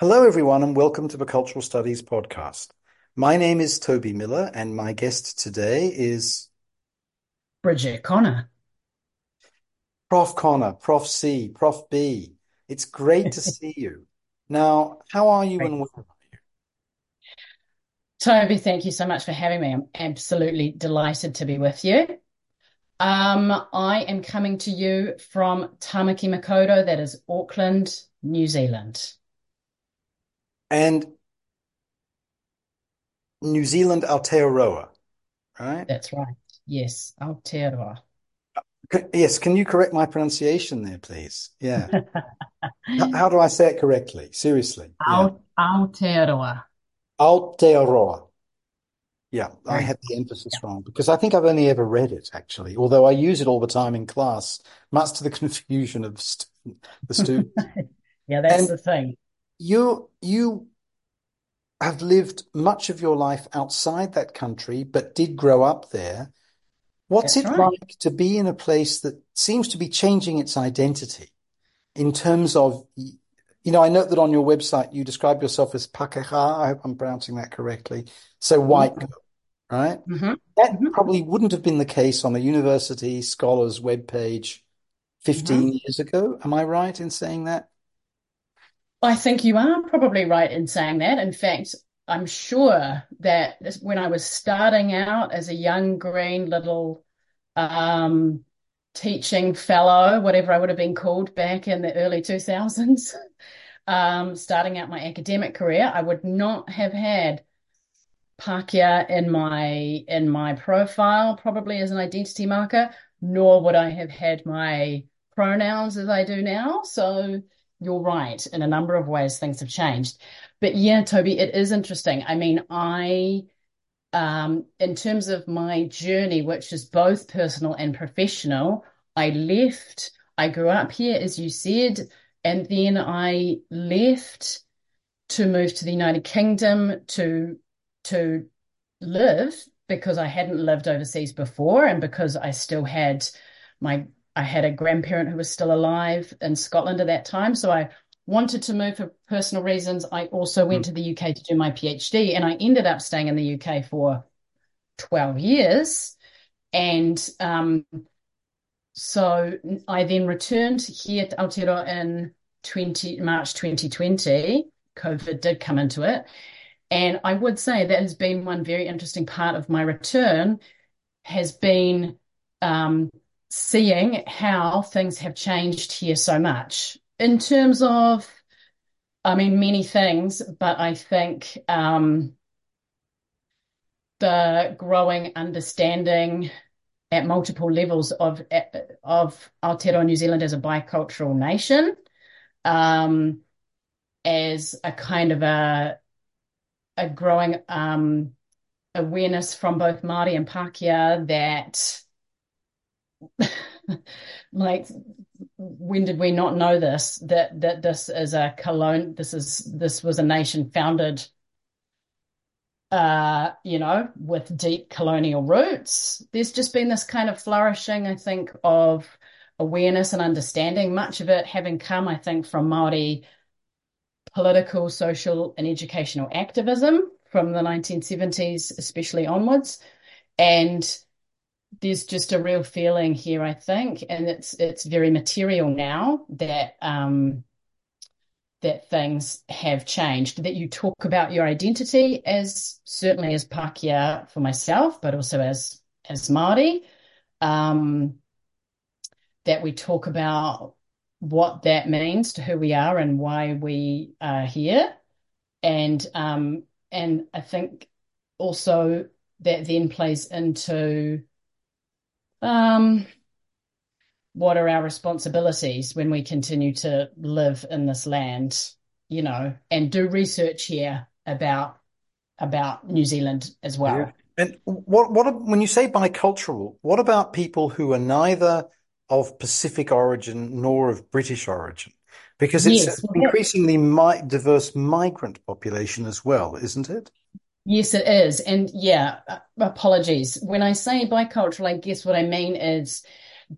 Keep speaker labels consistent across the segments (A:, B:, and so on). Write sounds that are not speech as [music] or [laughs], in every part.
A: Hello, everyone, and welcome to the Cultural Studies podcast. My name is Toby Miller, and my guest today is
B: Bridget Conor.
A: Prof. Conor, Prof. C, Prof. B. It's great to [laughs] see you. Now, how are you
B: Great.
A: and where are you?
B: Toby, thank you so much for having me. I'm absolutely delighted to be with you. Um, I am coming to you from Tamaki Makaurau, that is Auckland, New Zealand.
A: And New Zealand Aotearoa, right?
B: That's right. Yes, Aotearoa.
A: Yes, can you correct my pronunciation there, please? Yeah. [laughs] How do I say it correctly? Seriously. Yeah.
B: Aotearoa.
A: Aotearoa. Yeah, I had the emphasis wrong because I think I've only ever read it actually, although I use it all the time in class, much to the [laughs] confusion of st the students.
B: Yeah. [laughs] Yeah, that's
A: And
B: the thing.
A: You you have lived much of your life outside that country, but did grow up there. What's
B: That's
A: it
B: right.
A: like to be in a place that seems to be changing its identity in terms of, you know, I note that on your website you describe yourself as Pakeha. I hope I'm pronouncing that correctly. So white
B: Mm-hmm.
A: girl, right?
B: hmm
A: That
B: hmm
A: probably wouldn't have been the case on a university scholar's webpage
B: hmm
A: 15 years ago. Am I right in saying that?
B: I think you are probably right in saying that. In fact, I'm sure that when I was starting out as a young green little um, teaching fellow, whatever I would have been called back in the early 2000s, [laughs] um, starting out my academic career, I would not have had Pākehā in my in my profile, probably as an identity marker, nor would I have had my pronouns as I do now. So you're right. In a number of ways, things have changed. But yeah, Toby, it is interesting. I mean, I um, in terms of my journey, which is both personal and professional, I left, I grew up here, as you said, and then I left to move to the United Kingdom to to live because I hadn't lived overseas before and because I still had my I had a grandparent who was still alive in Scotland at that time. So I wanted to move for personal reasons. I also
A: Mm.
B: went to the UK to do my PhD and I ended up staying in the UK for 12 years. And um, so I then returned here to Aotearoa in 20, March 2020. COVID did come into it. And I would say that has been one very interesting part of my return has been um, seeing how things have changed here so much. In terms of, I mean, many things, but I think um, the growing understanding at multiple levels of of Aotearoa New Zealand as a bicultural nation, um, as a kind of a a growing um, awareness from both Māori and Pākehā that [laughs] like when did we not know this that that this is a colon this is this was a nation founded uh you know with deep colonial roots. There's just been this kind of flourishing I think of awareness and understanding much of it having come I think from Māori political social and educational activism from the 1970s especially onwards. And there's just a real feeling here, I think, and it's it's very material now that um, that things have changed. That you talk about your identity as certainly as Pākehā for myself, but also as as Māori. Um, that we talk about what that means to who we are and why we are here, and um, and I think also that then plays into um, what are our responsibilities when we continue to live in this land, you know, and do research here about about New Zealand as
A: Yeah.
B: well.
A: And what what when you say bicultural, what about people who are neither of Pacific origin nor of British origin? Because it's
B: Yes, that,
A: increasingly mi diverse migrant population as well, isn't it?
B: Yes, it is. And yeah, apologies. When I say bicultural, I guess what I mean is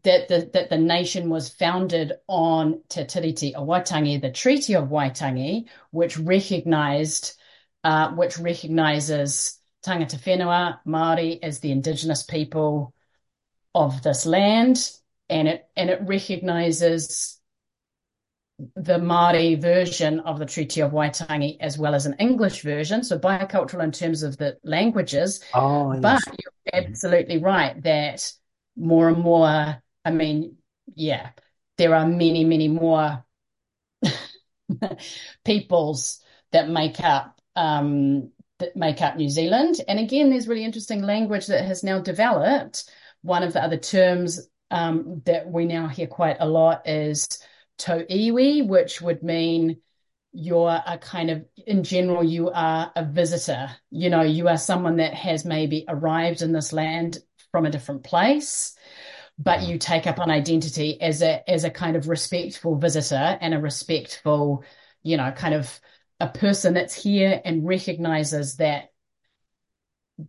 B: that the that the nation was founded on Te Tiriti o Waitangi, the Treaty of Waitangi, which recognized uh, which recognizes tangata whenua Māori as the indigenous people of this land, and it and it recognizes the Māori version of the Treaty of Waitangi as well as an English version, so bicultural in terms of the languages.
A: Oh, yes.
B: But you're absolutely right that more and more, I mean, yeah, there are many, many more [laughs] peoples that make up um, that make up New Zealand. And again, there's really interesting language that has now developed. One of the other terms um, that we now hear quite a lot is tauiwi, which would mean you're a kind of, in general, you are a visitor. You know, you are someone that has maybe arrived in this land from a different place, but you take up an identity as a as a kind of respectful visitor and a respectful, you know, kind of a person that's here and recognizes that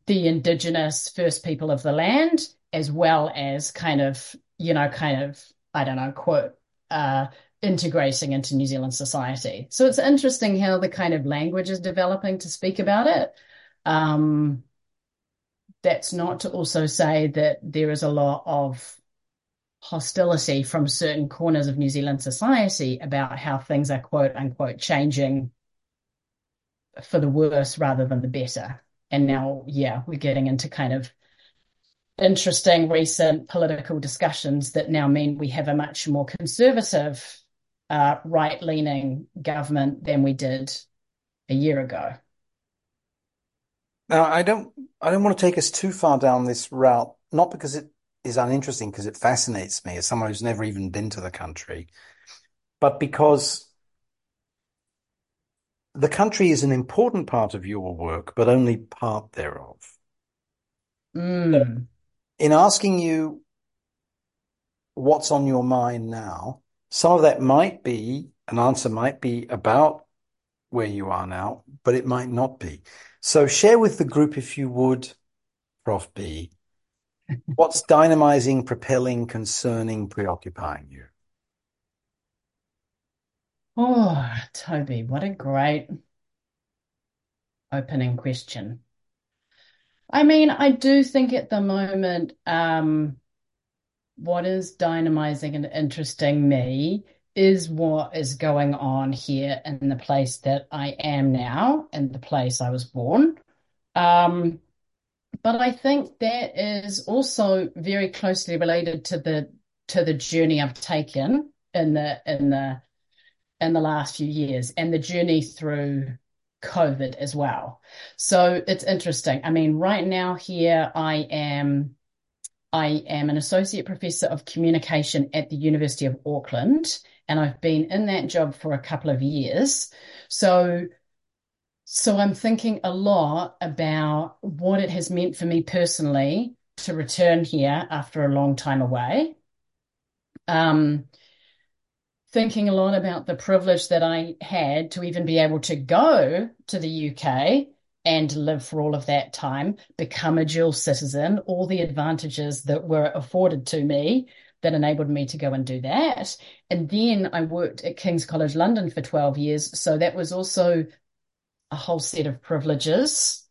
B: the indigenous first people of the land, as well as kind of, you know, kind of, I don't know, quote, uh, integrating into New Zealand society. So it's interesting how the kind of language is developing to speak about it. Um, that's not to also say that there is a lot of hostility from certain corners of New Zealand society about how things are quote unquote changing for the worse rather than the better. And now, yeah, we're getting into kind of interesting recent political discussions that now mean we have a much more conservative, uh, right leaning government than we did a year ago.
A: Now, I don't, I don't want to take us too far down this route, not because it is uninteresting, because it fascinates me as someone who's never even been to the country, but because the country is an important part of your work, but only part thereof.
B: Mm.
A: In asking you what's on your mind now, some of that might be, an answer might be about where you are now, but it might not be. So share with the group, if you would, Prof B, [laughs] what's dynamizing, propelling, concerning, preoccupying you?
B: Oh, Toby, what a great opening question. I mean, I do think at the moment, um, what is dynamizing and interesting me is what is going on here in the place that I am now and the place I was born. Um, but I think that is also very closely related to the to the journey I've taken in the in the in the last few years and the journey through COVID as well. So it's interesting. I mean, right now here I am I am an associate professor of communication at the University of Auckland and I've been in that job for a couple of years. So, so I'm thinking a lot about what it has meant for me personally to return here after a long time away. Um, thinking a lot about the privilege that I had to even be able to go to the UK and live for all of that time, become a dual citizen, all the advantages that were afforded to me that enabled me to go and do that. And then I worked at King's College London for 12 years. So that was also a whole set of privileges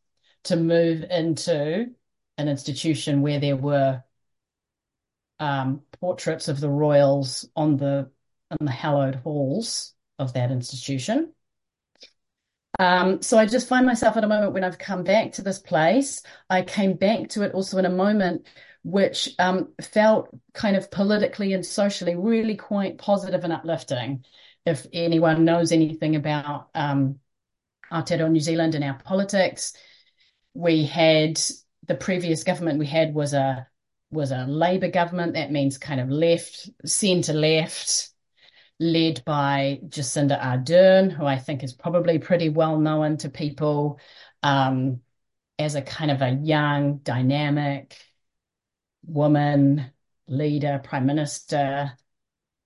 B: to move into an institution where there were um, portraits of the royals on the on the hallowed halls of that institution. Um, so I just find myself at a moment when I've come back to this place. I came back to it also in a moment which um, felt kind of politically and socially really quite positive and uplifting. If anyone knows anything about um, Aotearoa New Zealand and our politics, we had the previous government we had was a was a Labour government. That means kind of left, centre left, led by Jacinda Ardern, who I think is probably pretty well known to people um, as a kind of a young, dynamic, woman, leader, prime minister.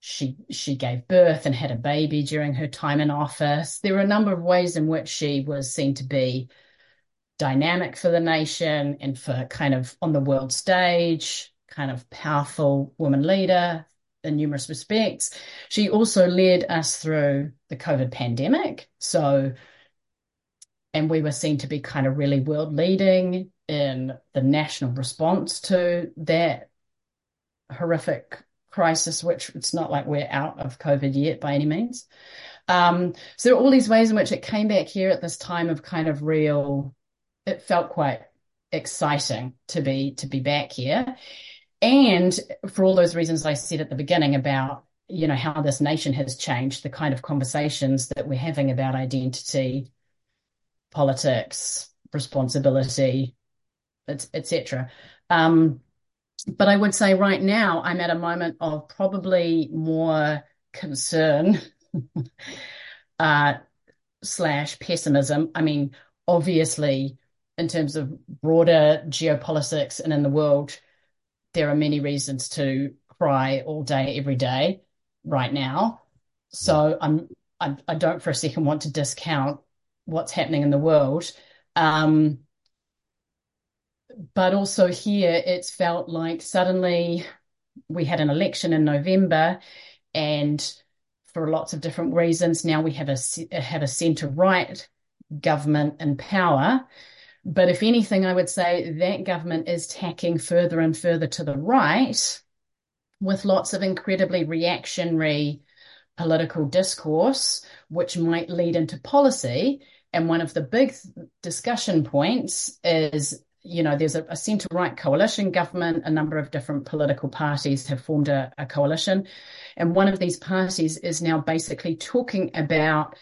B: She she gave birth and had a baby during her time in office. There were a number of ways in which she was seen to be dynamic for the nation and for kind of on the world stage, kind of powerful woman leader in numerous respects. She also led us through the COVID pandemic. So, and we were seen to be kind of really world leading in the national response to that horrific crisis, which it's not like we're out of COVID yet by any means. Um, so there are all these ways in which it came back here at this time of kind of real, it felt quite exciting to be to be back here. And for all those reasons I said at the beginning about, you know, how this nation has changed, the kind of conversations that we're having about identity, politics, responsibility, etc. Um, but I would say right now I'm at a moment of probably more concern [laughs] uh, slash pessimism. I mean, obviously, in terms of broader geopolitics and in the world, there are many reasons to cry all day, every day right now. So I'm, I, I don't for a second want to discount what's happening in the world. Um, but also here, it's felt like suddenly we had an election in November, and for lots of different reasons, now we have a have a centre right government in power, but if anything, I would say that government is tacking further and further to the right with lots of incredibly reactionary political discourse, which might lead into policy. And one of the big discussion points is, you know, there's a, a centre right coalition government. A number of different political parties have formed a, a coalition. And one of these parties is now basically talking about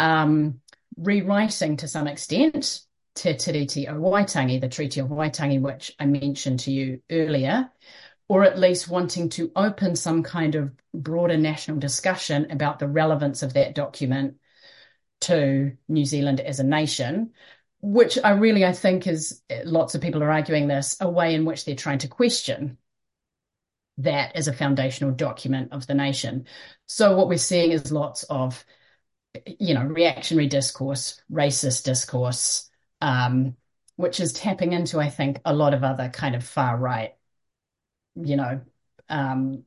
B: um, rewriting to some extent Te Tiriti o Waitangi, the Treaty of Waitangi, which I mentioned to you earlier, or at least wanting to open some kind of broader national discussion about the relevance of that document to New Zealand as a nation, which I really I think is lots of people are arguing this a way in which they're trying to question that as a foundational document of the nation. So what we're seeing is lots of you know reactionary discourse, racist discourse, um, which is tapping into, I think, a lot of other kind of far right, you know, um,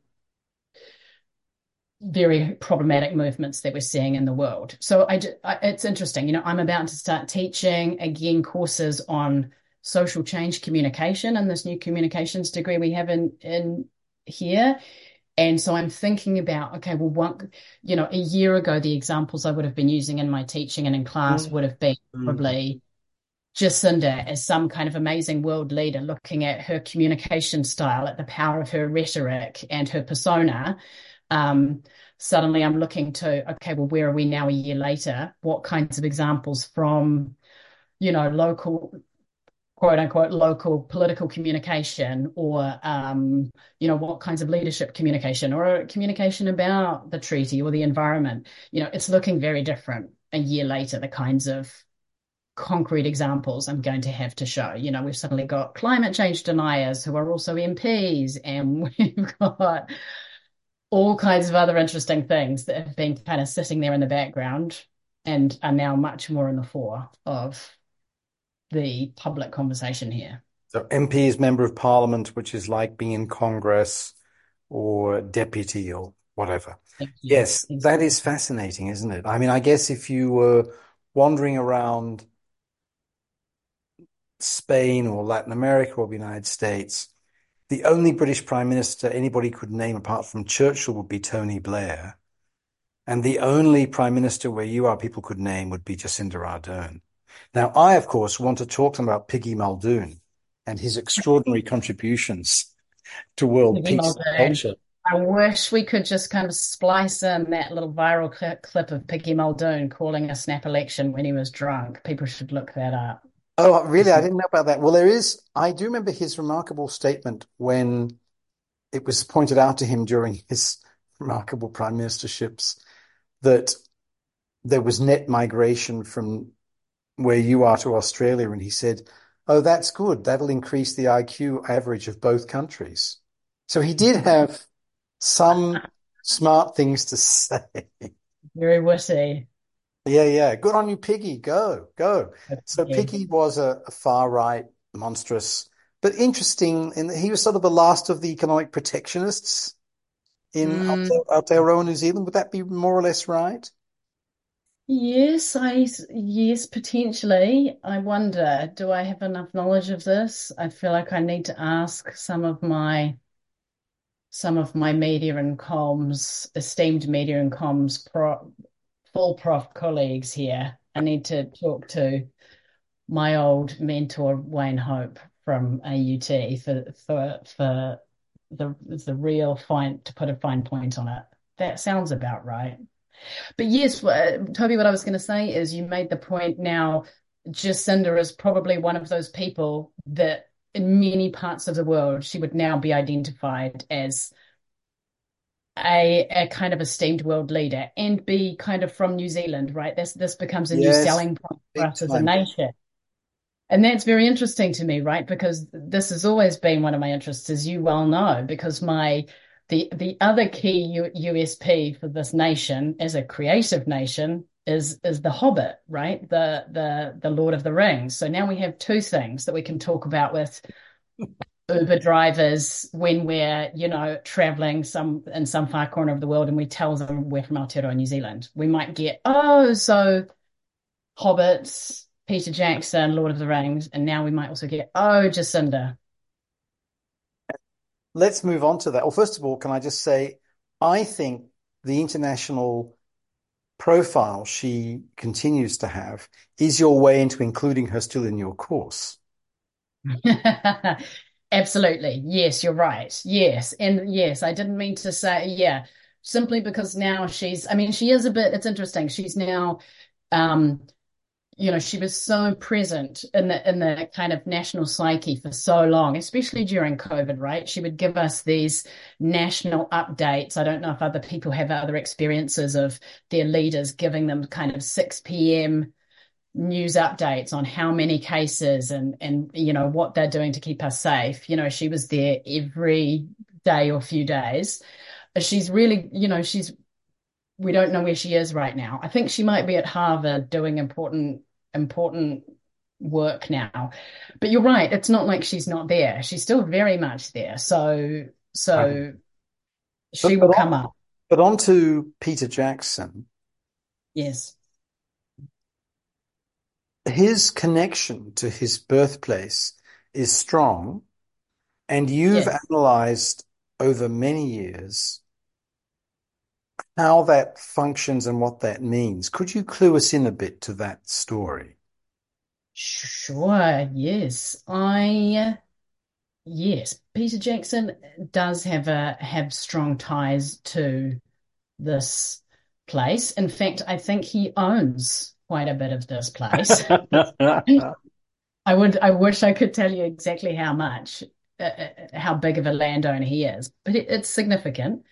B: very problematic movements that we're seeing in the world. So I, I, it's interesting. You know, I'm about to start teaching again courses on social change communication and this new communications degree we have in in here. And so I'm thinking about, okay, well, one, you know, a year ago, the examples I would have been using in my teaching and in class mm. would have been mm. probably Jacinda as some kind of amazing world leader, looking at her communication style, at the power of her rhetoric and her persona. Um, suddenly I'm looking to, okay, well, where are we now a year later? What kinds of examples from, you know, local, quote unquote, local political communication or, um, you know, what kinds of leadership communication or communication about the treaty or the environment? You know, it's looking very different a year later, the kinds of concrete examples I'm going to have to show. You know, we've suddenly got climate change deniers who are also MPs, and [laughs] we've got all kinds of other interesting things that have been kind of sitting there in the background and are now much more in the fore of the public conversation here.
A: So MP is member of parliament, which is like being in Congress or deputy or whatever. Yes, that is fascinating, isn't it? I mean, I guess if you were wandering around Spain or Latin America or the United States, the only British Prime Minister anybody could name apart from Churchill would be Tony Blair. And the only Prime Minister where you are people could name would be Jacinda Ardern. Now, I, of course, want to talk to them about Piggy Muldoon and his extraordinary [laughs] contributions to world Piggy peace and culture.
B: I wish we could just kind of splice in that little viral clip of Piggy Muldoon calling a snap election when he was drunk. People should look that up.
A: Oh, really? I didn't know about that. Well, there is, I do remember his remarkable statement when it was pointed out to him during his remarkable prime ministerships that there was net migration from where you are to Australia. And he said, Oh, that's good. That'll increase the IQ average of both countries. So he did have some smart things to [laughs] say.
B: Very witty.
A: Yeah, yeah. Good on you, Piggy. Go, go. So Piggy was a, a far right, monstrous but interesting in he was sort of the last of the economic protectionists in
B: Mm,
A: Aotearoa, New Zealand. Would that be more or less right?
B: yes, I yes, potentially. I wonder, do I have enough knowledge of this? I feel like I need to ask some of my some of my media and comms, esteemed media and comms pro, full prof colleagues here. I need to talk to my old mentor Wayne Hope from AUT for for for the the real fine to put a fine point on it. That sounds about right. But yes, uh, Toby, what I was going to say is you made the point now. Jacinda is probably one of those people that in many parts of the world she would now be identified as a, a kind of esteemed world leader and be kind of from New Zealand, right? This this becomes a new selling point for us as a nation. And that's very interesting to me, right? Because this has always been one of my interests, as you well know, because my the the other key USP for this nation as a creative nation is is the Hobbit, right? The the the Lord of the Rings. So now we have two things that we can talk about with Uber drivers when we're, you know, traveling some in some far corner of the world and we tell them we're from Aotearoa, New Zealand. We might get, oh, so Hobbits, Peter Jackson, Lord of the Rings, and now we might also get, oh, Jacinda.
A: Let's move on to that. Well, first of all, can I just say, I think the international profile she continues to have is your way into including her still in your course. [laughs]
B: Absolutely. Yes, you're right. Yes. And yes, I didn't mean to say, yeah, simply because now she's, I mean, she is a bit, it's interesting. She's now, um, you know, she was so present in the in the kind of national psyche for so long, especially during COVID, right? She would give us these national updates. I don't know if other people have other experiences of their leaders giving them kind of 6 p.m. news updates on how many cases and and you know what they're doing to keep us safe. You know, she was there every day or few days. She's really, you know, she's we don't know where she is right now. I think she might be at Harvard doing important important work now. But you're right, it's not like she's not there. She's still very much there. So so she will come up.
A: but on to Peter Jackson.
B: Yes.
A: His connection to his birthplace is strong, and you've
B: Yes.
A: analyzed over many years how that functions and what that means. Could you clue us in a bit to that story?
B: Sure. Yes. I yes, Peter Jackson does have a have strong ties to this place. In fact, I think he owns quite a bit of this [laughs] place. I would, I wish I could tell you exactly how much, uh, uh, how big of a landowner he is, but it, it's significant.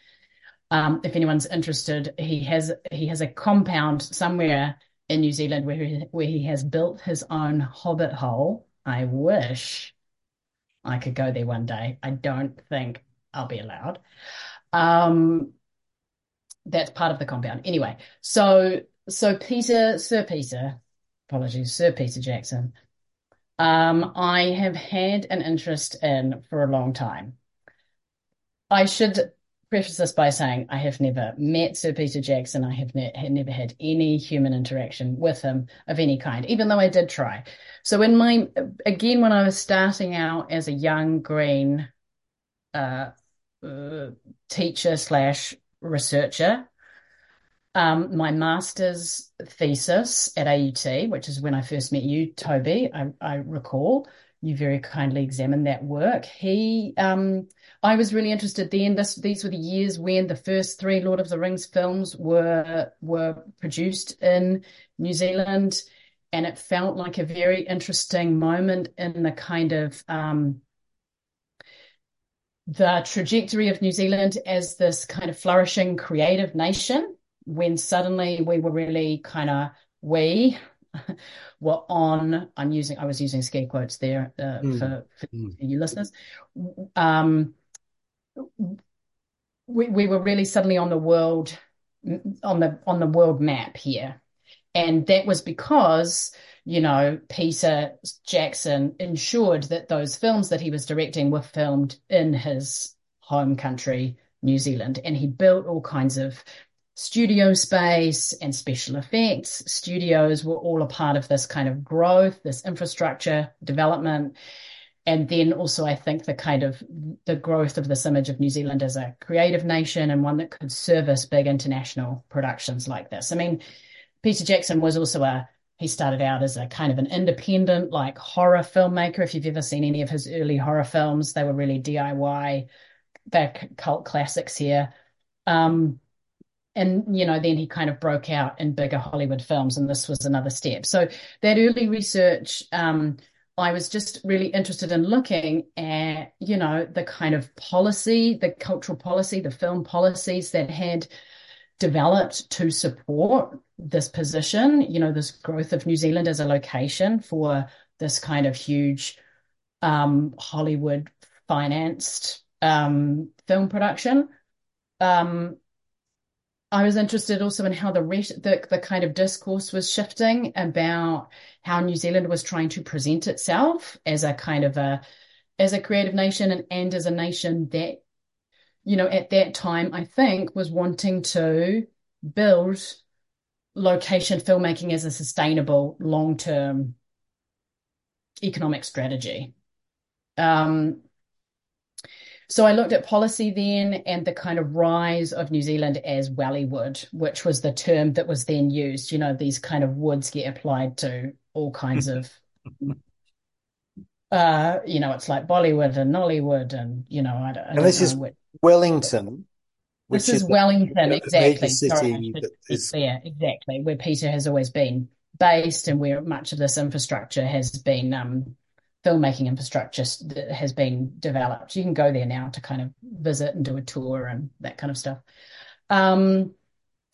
B: Um, if anyone's interested, he has he has a compound somewhere in New Zealand where he, where he has built his own hobbit hole. I wish I could go there one day. I don't think I'll be allowed. Um, that's part of the compound. Anyway, so so Peter, Sir Peter, apologies, Sir Peter Jackson um, I have had an interest in for a long time. I should preface this by saying I have never met Sir Peter Jackson. I have ne never had any human interaction with him of any kind, even though I did try. So in my, again, when I was starting out as a young green uh, uh, teacher slash researcher, um, my master's thesis at AUT, which is when I first met you, Toby, I, I recall you very kindly examined that work. He, um, I was really interested then. This, these were the years when the first three Lord of the Rings films were were produced in New Zealand, and it felt like a very interesting moment in the kind of um, the trajectory of New Zealand as this kind of flourishing creative nation when suddenly we were really kind of we [laughs] were on i'm using i was using scare quotes there uh,
A: Mm,
B: for, for
A: mm.
B: you listeners um we, we were really suddenly on the world on the on the world map here And that was because, you know, Peter Jackson ensured that those films that he was directing were filmed in his home country, New Zealand. And he built all kinds of studio space and special effects. Studios were all a part of this kind of growth, this infrastructure development. And then also, I think the kind of the growth of this image of New Zealand as a creative nation and one that could service big international productions like this. I mean, Peter Jackson was also a he started out as a kind of an independent like horror filmmaker. If you've ever seen any of his early horror films, they were really DIY. They're cult classics here. Um, and you know then he kind of broke out in bigger hollywood films and this was another step. So that early research um, i was just really interested in looking at you know the kind of policy the cultural policy the film policies that had developed to support this position you know this growth of new zealand as a location for this kind of huge um, hollywood financed um, film production. Um, I was interested also in how the, the the kind of discourse was shifting about how New Zealand was trying to present itself as a kind of a as a creative nation and, and as a nation that you know at that time I think was wanting to build location filmmaking as a sustainable long term economic strategy. Um, so I looked at policy then and the kind of rise of New Zealand as Wellywood, which was the term that was then used. You know, these kind of woods get applied to all kinds of, [laughs] uh, you know, it's like Bollywood and Nollywood and, you know, I don't, I
A: and this is which, Wellington.
B: This is, is Wellington, exactly. Sorry, is... Exactly. Where Peter has always been based and where much of this infrastructure has been um, filmmaking infrastructure that has been developed. You can go there now to kind of visit and do a tour and that kind of stuff. Um,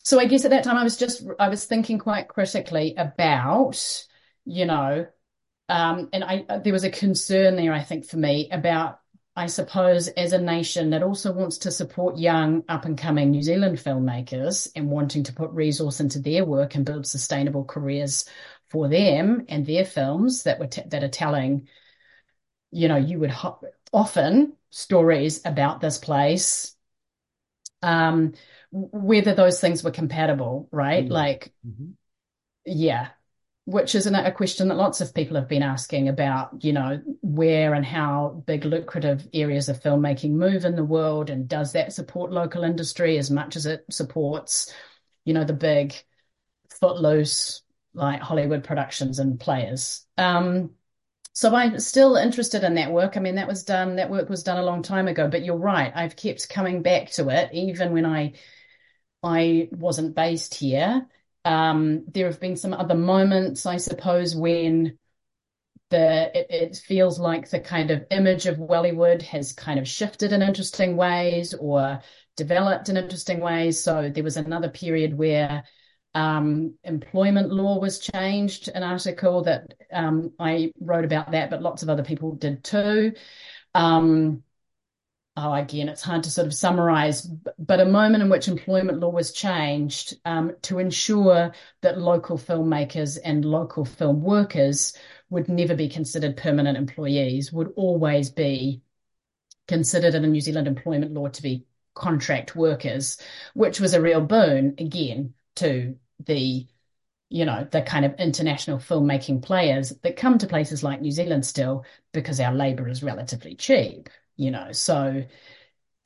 B: so I guess at that time I was just I was thinking quite critically about, you know, um, and I there was a concern there I think for me about I suppose as a nation that also wants to support young up and coming New Zealand filmmakers and wanting to put resource into their work and build sustainable careers for them and their films that were t- that are telling you know you would ho- often stories about this place um whether those things were compatible right mm-hmm. like mm-hmm. yeah which is a question that lots of people have been asking about you know where and how big lucrative areas of filmmaking move in the world and does that support local industry as much as it supports you know the big footloose like Hollywood productions and players. Um, so I'm still interested in that work. I mean, that was done, that work was done a long time ago, but you're right. I've kept coming back to it, even when I, I wasn't based here. Um, there have been some other moments, I suppose, when the, it, it feels like the kind of image of Wellywood has kind of shifted in interesting ways or developed in interesting ways. So there was another period where um, employment law was changed, an article that um, I wrote about that, but lots of other people did too. Um, oh, again, it's hard to sort of summarize, but a moment in which employment law was changed um, to ensure that local filmmakers and local film workers would never be considered permanent employees, would always be considered in the New Zealand employment law to be contract workers, which was a real boon again to the you know the kind of international filmmaking players that come to places like New Zealand still because our labor is relatively cheap you know. So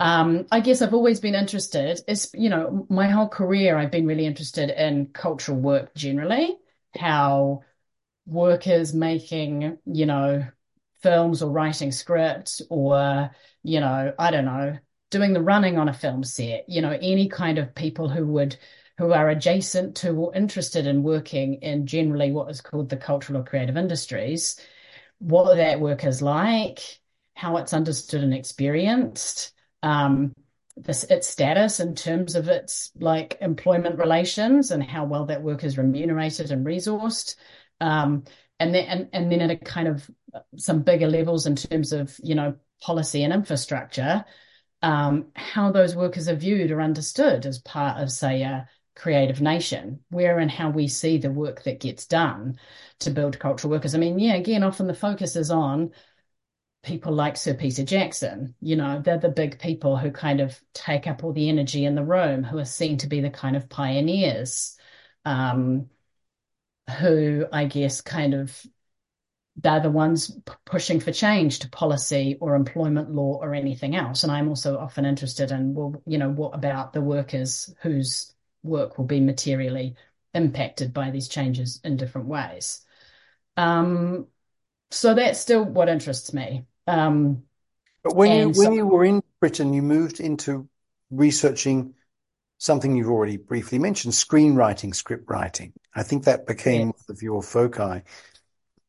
B: um, I guess I've always been interested. Is you know my whole career I've been really interested in cultural work generally how workers making you know films or writing scripts or you know I don't know doing the running on a film set you know any kind of people who would who are adjacent to or interested in working in generally what is called the cultural or creative industries, what that work is like, how it's understood and experienced, um, this its status in terms of its like employment relations and how well that work is remunerated and resourced. Um, and then and, and then at a kind of some bigger levels in terms of, you know, policy and infrastructure, um, how those workers are viewed or understood as part of, say, a creative nation, where and how we see the work that gets done to build cultural workers. I mean, yeah, again, often the focus is on people like Sir Peter Jackson. You know, they're the big people who kind of take up all the energy in the room, who are seen to be the kind of pioneers, um, who I guess kind of they're the ones p- pushing for change to policy or employment law or anything else. And I'm also often interested in, well, you know, what about the workers whose work will be materially impacted by these changes in different ways? Um, so that's still what interests me. Um,
A: but when you when you were in Britain, you moved into researching something you've already briefly mentioned: screenwriting, script writing. I think that became yes. one of your foci.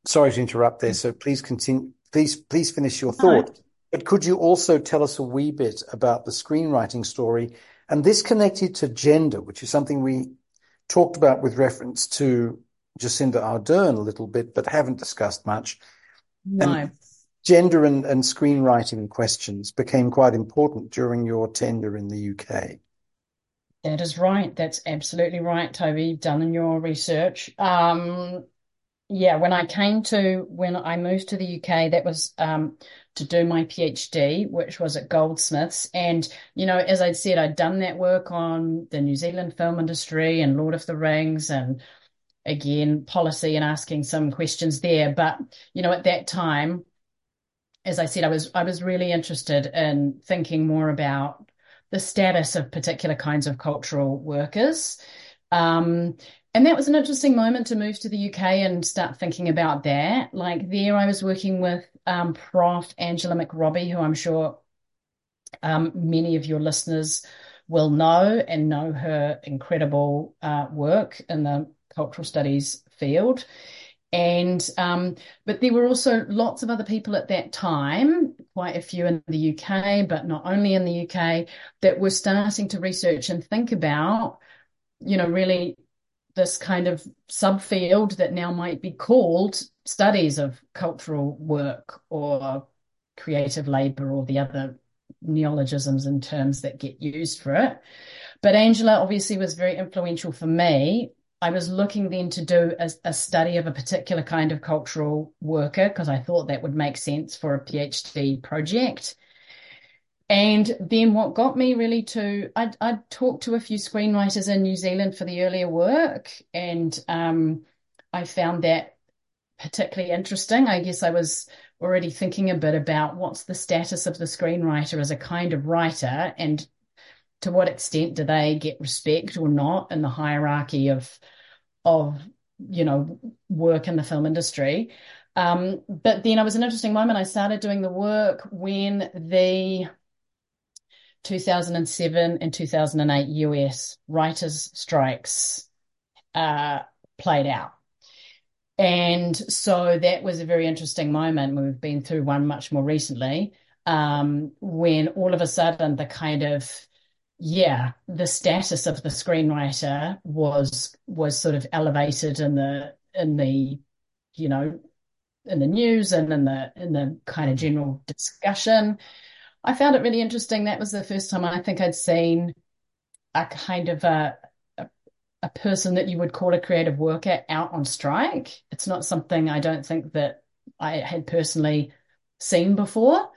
A: Sorry to interrupt there. So please continue. Please please finish your thought. Right. But could you also tell us a wee bit about the screenwriting story and this connected to gender, which is something we talked about with reference to Jacinda Ardern a little bit, but haven't discussed much.
B: No. And
A: gender and, and screenwriting questions became quite important during your tenure in the UK.
B: That is right. That's absolutely right, Toby. You've done in your research. Um, yeah, when I came to, when I moved to the UK, that was um, to do my PhD, which was at Goldsmiths. And, you know, as I'd said, I'd done that work on the New Zealand film industry and Lord of the Rings and again, policy and asking some questions there. But, you know, at that time, as I said, I was I was really interested in thinking more about the status of particular kinds of cultural workers. Um, and that was an interesting moment to move to the UK and start thinking about that. Like there, I was working with um, Prof. Angela McRobbie, who I'm sure um, many of your listeners will know and know her incredible uh, work in the cultural studies field. And um, but there were also lots of other people at that time, quite a few in the UK, but not only in the UK, that were starting to research and think about, you know, really this kind of subfield that now might be called studies of cultural work or creative labor or the other neologisms and terms that get used for it. But Angela obviously was very influential for me I was looking then to do a, a study of a particular kind of cultural worker because I thought that would make sense for a PhD project. And then what got me really to, I'd, I'd talked to a few screenwriters in New Zealand for the earlier work, and um, I found that particularly interesting. I guess I was already thinking a bit about what's the status of the screenwriter as a kind of writer and to what extent do they get respect or not in the hierarchy of of you know work in the film industry. Um, but then it was an interesting moment. I started doing the work when the 2007 and 2008 US writers' strikes uh, played out. And so that was a very interesting moment. We've been through one much more recently, um, when all of a sudden the kind of yeah, the status of the screenwriter was was sort of elevated in the in the you know in the news and in the in the kind of general discussion. I found it really interesting. That was the first time I think I'd seen a kind of a, a, a person that you would call a creative worker out on strike. It's not something I don't think that I had personally seen before.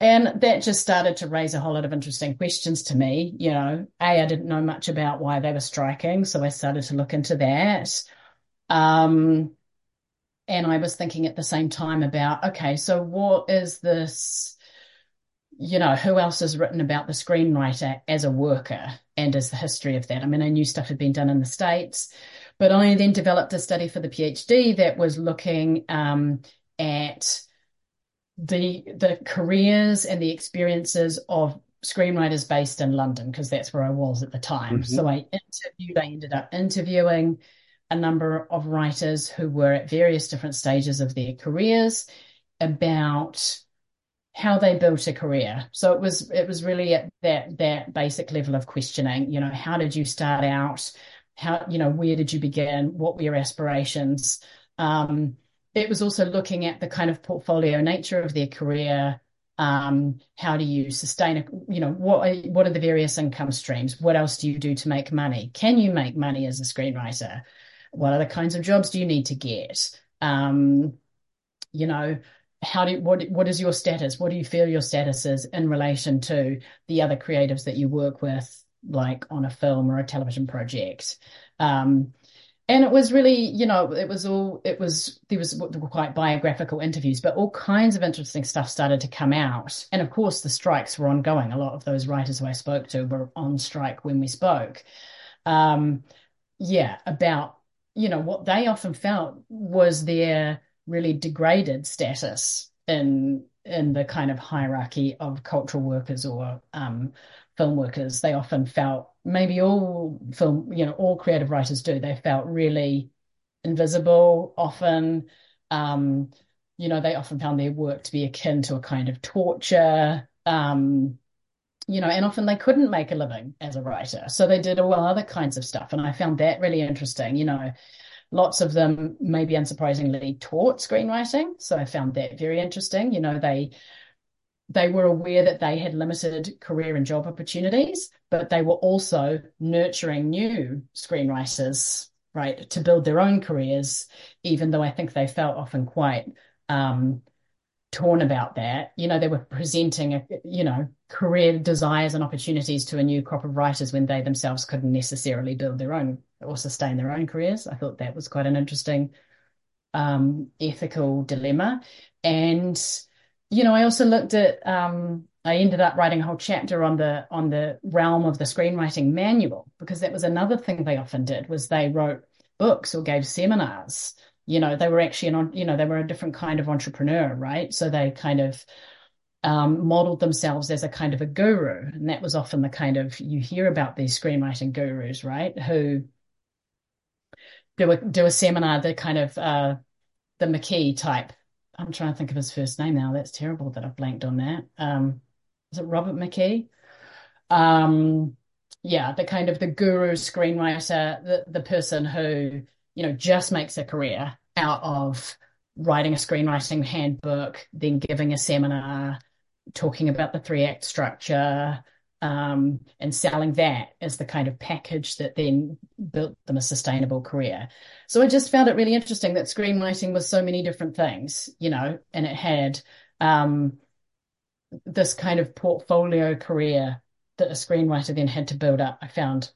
B: And that just started to raise a whole lot of interesting questions to me. You know, A, I didn't know much about why they were striking, so I started to look into that. Um, and I was thinking at the same time about, okay, so what is this? You know, who else has written about the screenwriter as a worker and as the history of that? I mean, I knew stuff had been done in the States, but I then developed a study for the PhD that was looking um, at the the careers and the experiences of screenwriters based in London because that's where I was at the time. Mm-hmm. So I interviewed, I ended up interviewing a number of writers who were at various different stages of their careers about how they built a career. So it was it was really at that that basic level of questioning, you know, how did you start out? How, you know, where did you begin? What were your aspirations? Um, it was also looking at the kind of portfolio nature of their career, Um, how do you sustain a, you know, what are, what are the various income streams? What else do you do to make money? Can you make money as a screenwriter? What other kinds of jobs do you need to get? Um, you know, how do what what is your status? What do you feel your status is in relation to the other creatives that you work with, like on a film or a television project? Um, and it was really, you know, it was all, it was, there was quite biographical interviews, but all kinds of interesting stuff started to come out. And of course, the strikes were ongoing. A lot of those writers who I spoke to were on strike when we spoke. Um, yeah, about, you know, what they often felt was their really degraded status in in the kind of hierarchy of cultural workers or um, film workers. They often felt maybe all film, you know, all creative writers do. They felt really invisible. Often, um, you know, they often found their work to be akin to a kind of torture. Um, you know, and often they couldn't make a living as a writer, so they did all other kinds of stuff, and I found that really interesting. You know, lots of them, maybe unsurprisingly, taught screenwriting, so I found that very interesting. You know, they they were aware that they had limited career and job opportunities, but they were also nurturing new screenwriters, right, to build their own careers, even though I think they felt often quite um, torn about that. You know, they were presenting, a, you know, career desires and opportunities to a new crop of writers when they themselves couldn't necessarily build their own or sustain their own careers. I thought that was quite an interesting um, ethical dilemma. And you know, I also looked at um, I ended up writing a whole chapter on the on the realm of the screenwriting manual because that was another thing they often did was they wrote books or gave seminars. You know, they were actually an you know they were a different kind of entrepreneur, right? So they kind of um, modeled themselves as a kind of a guru, and that was often the kind of you hear about these screenwriting gurus, right? Who do a do a seminar, the kind of uh, the McKee type I'm trying to think of his first name now. That's terrible that I've blanked on that. Um, is it Robert McKee? Um, yeah, the kind of the guru screenwriter, the the person who you know just makes a career out of writing a screenwriting handbook, then giving a seminar, talking about the three act structure, um, and selling that as the kind of package that then built them a sustainable career. So I just found it really interesting that screenwriting was so many different things, you know, and it had um, this kind of portfolio career that a screenwriter then had to build up. I found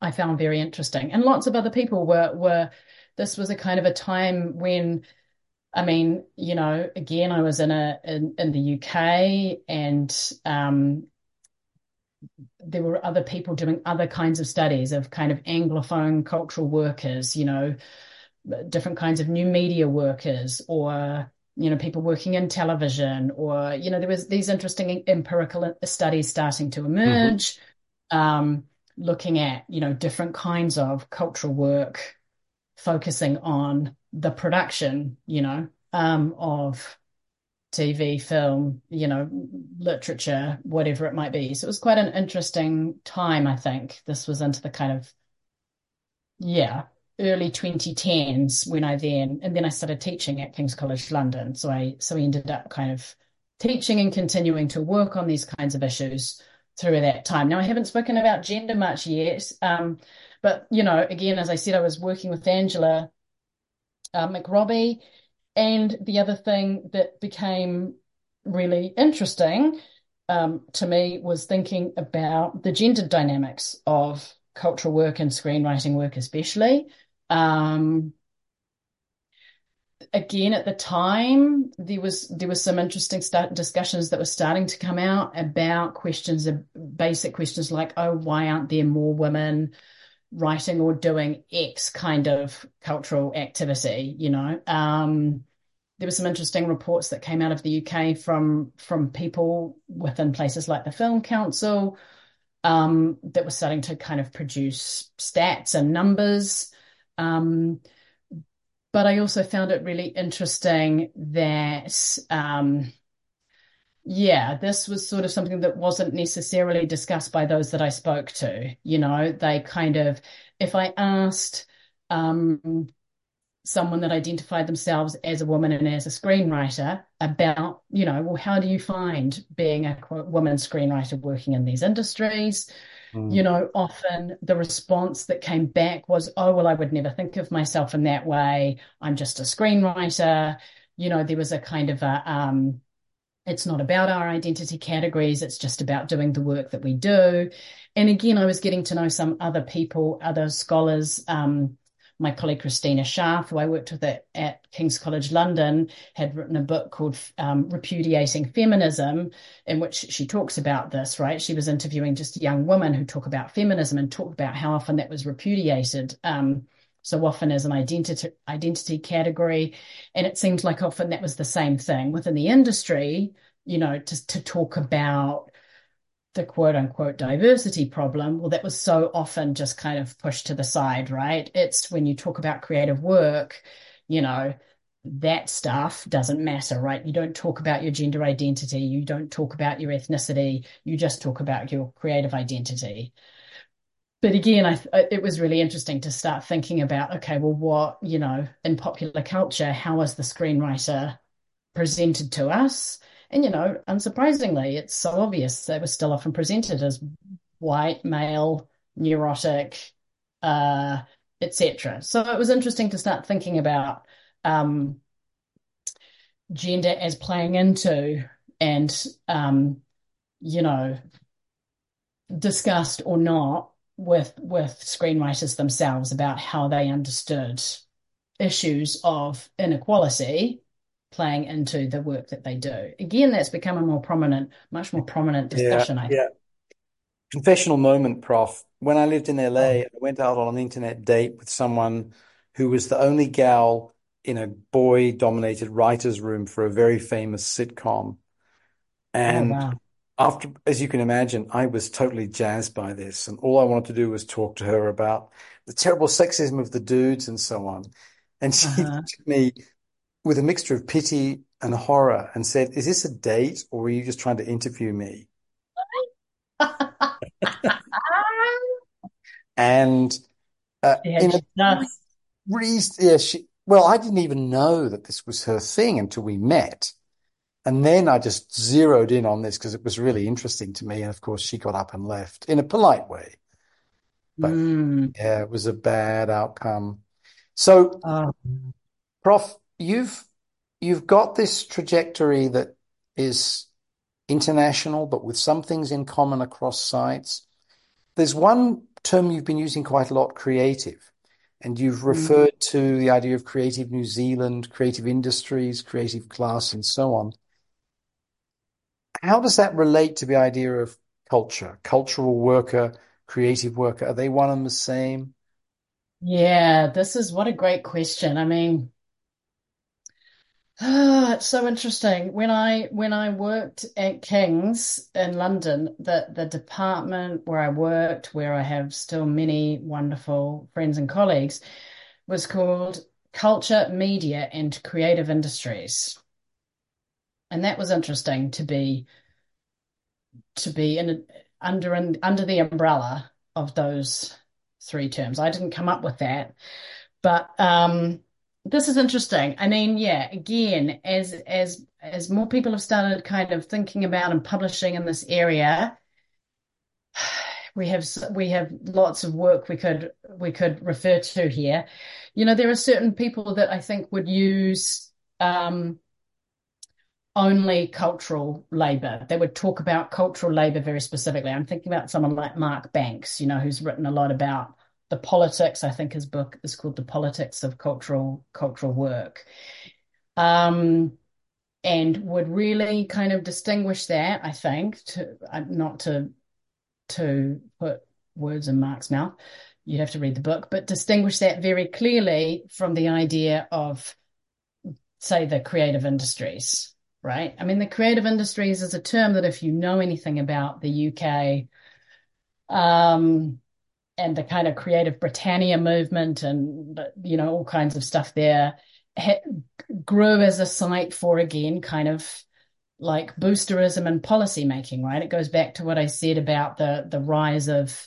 B: I found very interesting, and lots of other people were were. This was a kind of a time when I mean, you know, again, I was in a in, in the UK, and um, there were other people doing other kinds of studies of kind of anglophone cultural workers, you know, different kinds of new media workers or you know people working in television or you know there was these interesting empirical studies starting to emerge mm-hmm. um, looking at you know different kinds of cultural work focusing on the production you know um, of TV, film, you know, literature, whatever it might be. So it was quite an interesting time, I think. This was into the kind of, yeah, early 2010s when I then, and then I started teaching at King's College London. So I, so I ended up kind of teaching and continuing to work on these kinds of issues through that time. Now, I haven't spoken about gender much yet, um, but, you know, again, as I said, I was working with Angela uh, McRobbie and the other thing that became really interesting um, to me was thinking about the gender dynamics of cultural work and screenwriting work, especially. Um, again, at the time, there was there was some interesting discussions that were starting to come out about questions basic questions like, oh, why aren't there more women writing or doing X kind of cultural activity, you know. Um, there were some interesting reports that came out of the UK from from people within places like the Film Council um, that were starting to kind of produce stats and numbers. Um, but I also found it really interesting that, um, yeah, this was sort of something that wasn't necessarily discussed by those that I spoke to. You know, they kind of, if I asked, um, someone that identified themselves as a woman and as a screenwriter about, you know, well, how do you find being a woman screenwriter working in these industries? Mm. You know, often the response that came back was, oh, well, I would never think of myself in that way. I'm just a screenwriter. You know, there was a kind of a, um, it's not about our identity categories. It's just about doing the work that we do. And again, I was getting to know some other people, other scholars. Um, my colleague Christina Scharff, who I worked with at, at King's College London, had written a book called um, Repudiating Feminism, in which she talks about this, right? She was interviewing just young women who talk about feminism and talk about how often that was repudiated. Um, so often as an identity identity category. And it seems like often that was the same thing within the industry, you know, to, to talk about the quote unquote diversity problem. Well, that was so often just kind of pushed to the side, right? It's when you talk about creative work, you know, that stuff doesn't matter, right? You don't talk about your gender identity. You don't talk about your ethnicity. You just talk about your creative identity but again, I, it was really interesting to start thinking about, okay, well, what, you know, in popular culture, how was the screenwriter presented to us? And, you know, unsurprisingly, it's so obvious they were still often presented as white, male, neurotic, uh, etc. So it was interesting to start thinking about um, gender as playing into and, um, you know, discussed or not with with screenwriters themselves about how they understood issues of inequality playing into the work that they do. Again, that's become a more prominent, much more prominent discussion.
A: Yeah, I think. yeah. Confessional moment, Prof. When I lived in LA, oh. I went out on an internet date with someone who was the only gal in a boy-dominated writers' room for a very famous sitcom. Oh, and oh, wow after, as you can imagine, I was totally jazzed by this, and all I wanted to do was talk to her about the terrible sexism of the dudes and so on. And she uh-huh. [laughs] looked at me with a mixture of pity and horror and said, "Is this a date, or are you just trying to interview me?" [laughs] and uh, yeah, in a reason, yeah, she. Well, I didn't even know that this was her thing until we met. And then I just zeroed in on this because it was really interesting to me. And of course, she got up and left in a polite way. But mm. yeah, it was a bad outcome. So, oh. Prof, you've you've got this trajectory that is international, but with some things in common across sites. There's one term you've been using quite a lot, creative. And you've mm. referred mm. to the idea of creative New Zealand, creative industries, creative class, and so on. How does that relate to the idea of culture, cultural worker, creative worker? Are they one and the same?
B: Yeah, this is what a great question. I mean, ah, [sighs] it's so interesting. When I when I worked at King's in London, the the department where I worked, where I have still many wonderful friends and colleagues, was called Culture, Media and Creative Industries and that was interesting to be to be in under in, under the umbrella of those three terms. I didn't come up with that, but um, this is interesting. I mean, yeah, again, as as as more people have started kind of thinking about and publishing in this area, we have we have lots of work we could we could refer to here. You know, there are certain people that I think would use um, only cultural labor. They would talk about cultural labor very specifically. I'm thinking about someone like Mark Banks, you know, who's written a lot about the politics. I think his book is called The Politics of Cultural Cultural Work. Um, and would really kind of distinguish that, I think, to uh, not to to put words in Mark's mouth. You'd have to read the book, but distinguish that very clearly from the idea of, say, the creative industries right? I mean, the creative industries is a term that if you know anything about the UK, um, and the kind of creative Britannia movement and, you know, all kinds of stuff there grew as a site for, again, kind of like boosterism and policy making, right? It goes back to what I said about the, the rise of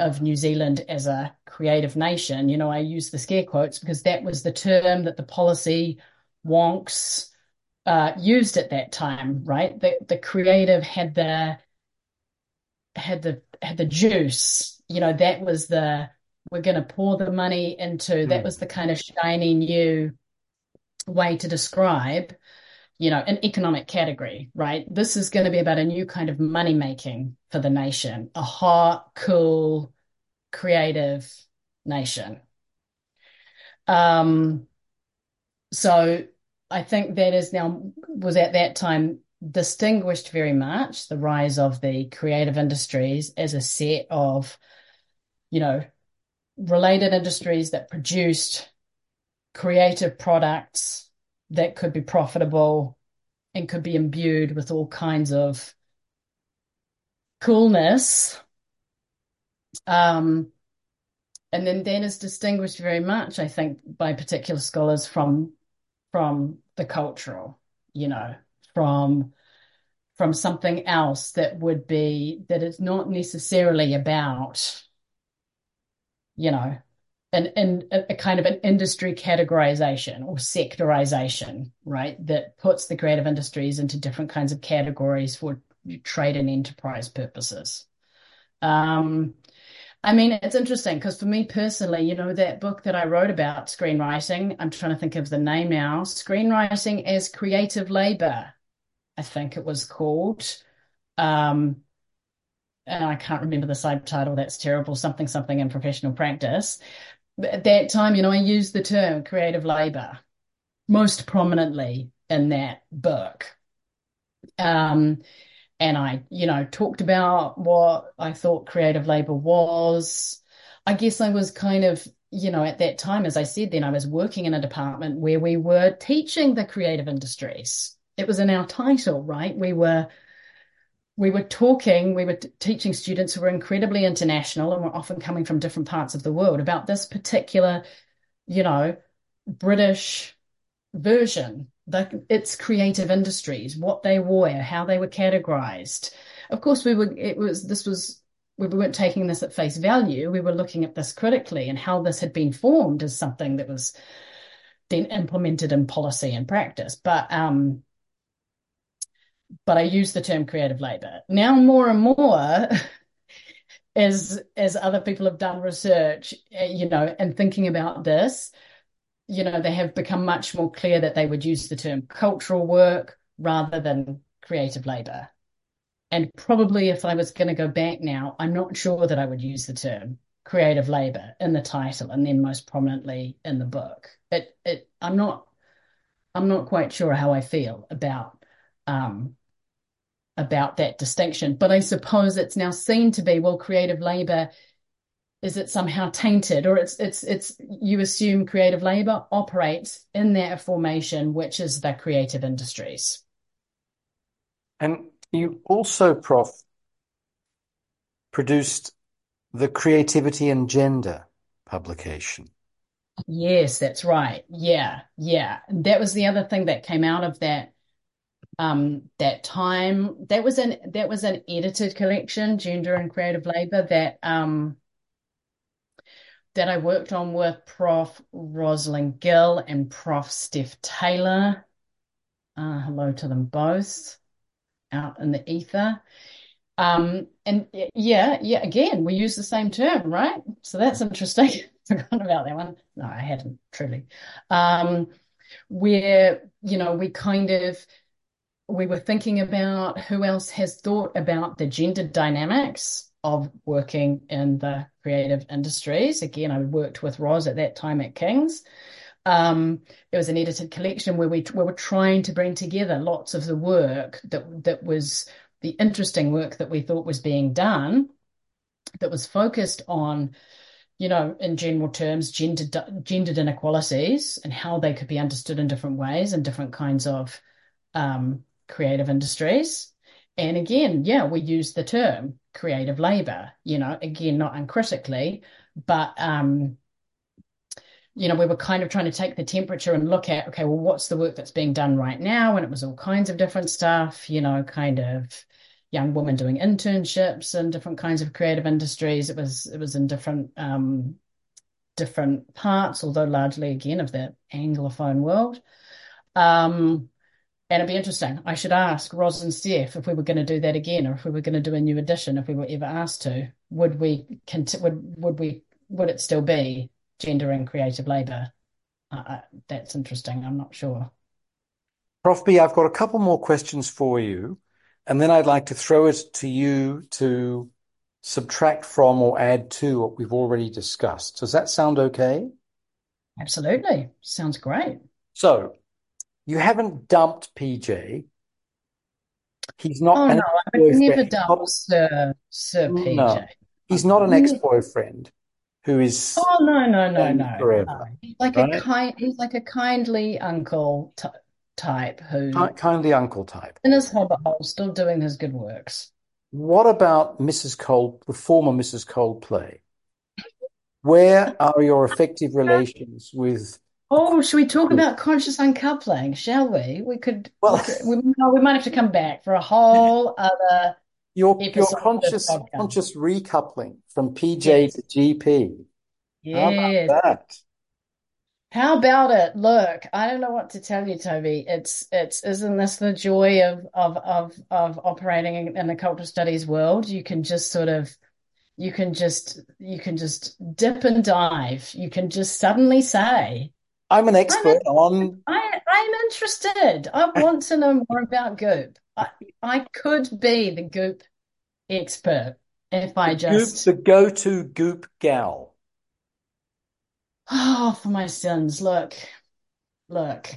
B: of New Zealand as a creative nation. You know, I use the scare quotes because that was the term that the policy wonks uh, used at that time, right? The the creative had the had the had the juice. You know, that was the we're going to pour the money into. That was the kind of shiny new way to describe, you know, an economic category, right? This is going to be about a new kind of money making for the nation, a hot, cool, creative nation. Um, so I think that is now was at that time distinguished very much the rise of the creative industries as a set of, you know, related industries that produced creative products that could be profitable and could be imbued with all kinds of coolness. Um, and then then is distinguished very much, I think, by particular scholars from from the cultural, you know, from from something else that would be that it's not necessarily about, you know, an, an a kind of an industry categorization or sectorization, right? That puts the creative industries into different kinds of categories for trade and enterprise purposes. Um, I mean, it's interesting because for me personally, you know, that book that I wrote about screenwriting, I'm trying to think of the name now, Screenwriting as Creative Labor, I think it was called. Um, and I can't remember the subtitle, that's terrible, something, something in professional practice. But at that time, you know, I used the term creative labor most prominently in that book. Um, and I, you know, talked about what I thought creative labor was. I guess I was kind of, you know, at that time, as I said, then I was working in a department where we were teaching the creative industries. It was in our title, right? We were we were talking, we were t- teaching students who were incredibly international and were often coming from different parts of the world about this particular, you know, British version the, its creative industries, what they were, how they were categorized. Of course, we were, it was, this was, we weren't taking this at face value. We were looking at this critically and how this had been formed as something that was then implemented in policy and practice. But, um, but I use the term creative labor. Now more and more, [laughs] as as other people have done research, eh, you know, and thinking about this, you know, they have become much more clear that they would use the term cultural work rather than creative labor. And probably if I was going to go back now, I'm not sure that I would use the term creative labor in the title and then most prominently in the book. It, it, I'm not, I'm not quite sure how I feel about, um, about that distinction, but I suppose it's now seen to be, well, creative labor is it somehow tainted? Or it's it's it's you assume creative labor operates in that formation which is the creative industries.
A: And you also prof produced the creativity and gender publication.
B: Yes that's right. Yeah yeah. That was the other thing that came out of that um that time. That was an that was an edited collection gender and creative labor that um that I worked on with Prof. Rosalind Gill and Prof. Steph Taylor. Uh, hello to them both out in the ether. Um, and yeah, yeah, again, we use the same term, right? So that's interesting. [laughs] Forgot about that one. No, I hadn't truly. Um, where, you know, we kind of, we were thinking about who else has thought about the gender dynamics of working in the creative industries. Again, I worked with Roz at that time at King's. Um, it was an edited collection where we, we were trying to bring together lots of the work that that was the interesting work that we thought was being done, that was focused on, you know, in general terms, gendered gendered inequalities and how they could be understood in different ways in different kinds of um, creative industries. And again, yeah, we use the term creative labor, you know, again, not uncritically, but, um, you know, we were kind of trying to take the temperature and look at, okay, well, what's the work that's being done right now? And it was all kinds of different stuff, you know, kind of, young women doing internships in different kinds of creative industries. It was it was in different um, different parts, although largely again of the anglophone world. Um, and it'd be interesting. I should ask Ros and Steph if we were going to do that again, or if we were going to do a new edition, if we were ever asked to. Would we would would we would it still be gender and creative labour? Uh, uh, that's interesting. I'm not sure.
A: Prof B, I've got a couple more questions for you, and then I'd like to throw it to you to subtract from or add to what we've already discussed. Does that sound okay?
B: Absolutely. Sounds great.
A: So you haven't dumped PJ. He's not
B: Oh
A: an
B: no, I would never dump Sir Sir
A: no, he's not an ex-boyfriend who is
B: Oh no, no, no, no, no.
A: forever,
B: He's like a kind he's like a kindly uncle t type who
A: Kindly uncle type.
B: in his hobbit hole oh, still doing his good works.
A: What about Mrs. Cole, the former Mrs. Coldplay? Where are your effective relations with?
B: Oh, should we talk hmm. about conscious uncoupling, shall we? We could, we
A: Well,
B: we, we might have to come back for a whole [laughs] other
A: your your conscious conscious recoupling from PJ
B: Yes,
A: to GP. How about
B: yes.
A: that?
B: How about it? Look, I don't know what to tell you, Toby. It's it's isn't this the joy of of of of operating in, in the cultural studies world? You can just sort of you can just you can just dip and dive. You can just suddenly say,
A: I'm an
B: I'm
A: expert on
B: I I'm interested. I want to know more about Goop. I I could be the Goop expert if I
A: Goop,
B: just
A: the go-to Goop gal.
B: oh for my sins. Look, look.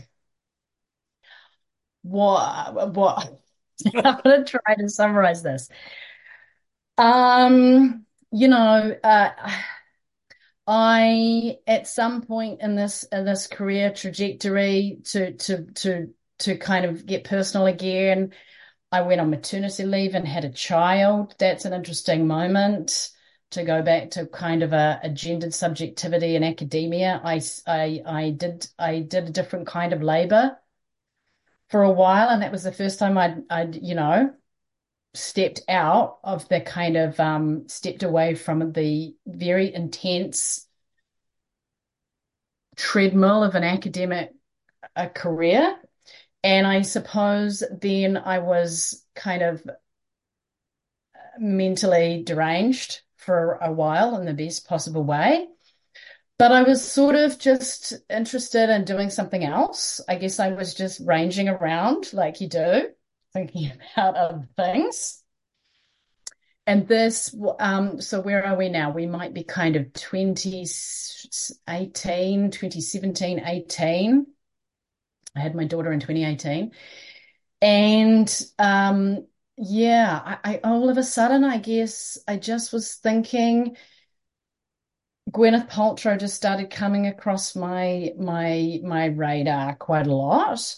B: What what [laughs] I'm gonna try to summarize this. Um, you know, uh, I at some point in this in this career trajectory to to to to kind of get personal again, I went on maternity leave and had a child. That's an interesting moment to go back to kind of a, a gendered subjectivity in academia. I, I I did I did a different kind of labor for a while, and that was the first time I'd I'd you know stepped out of the kind of um stepped away from the very intense treadmill of an academic a career. And I suppose then I was kind of mentally deranged for a while in the best possible way. But I was sort of just interested in doing something else. I guess I was just ranging around like you do, thinking [laughs] about other things. And this, um, so where are we now? We might be kind of 2018, 2017, 18. I had my daughter in 2018. And um, yeah, I, I all of a sudden, I guess I just was thinking Gwyneth Paltrow just started coming across my my my radar quite a lot.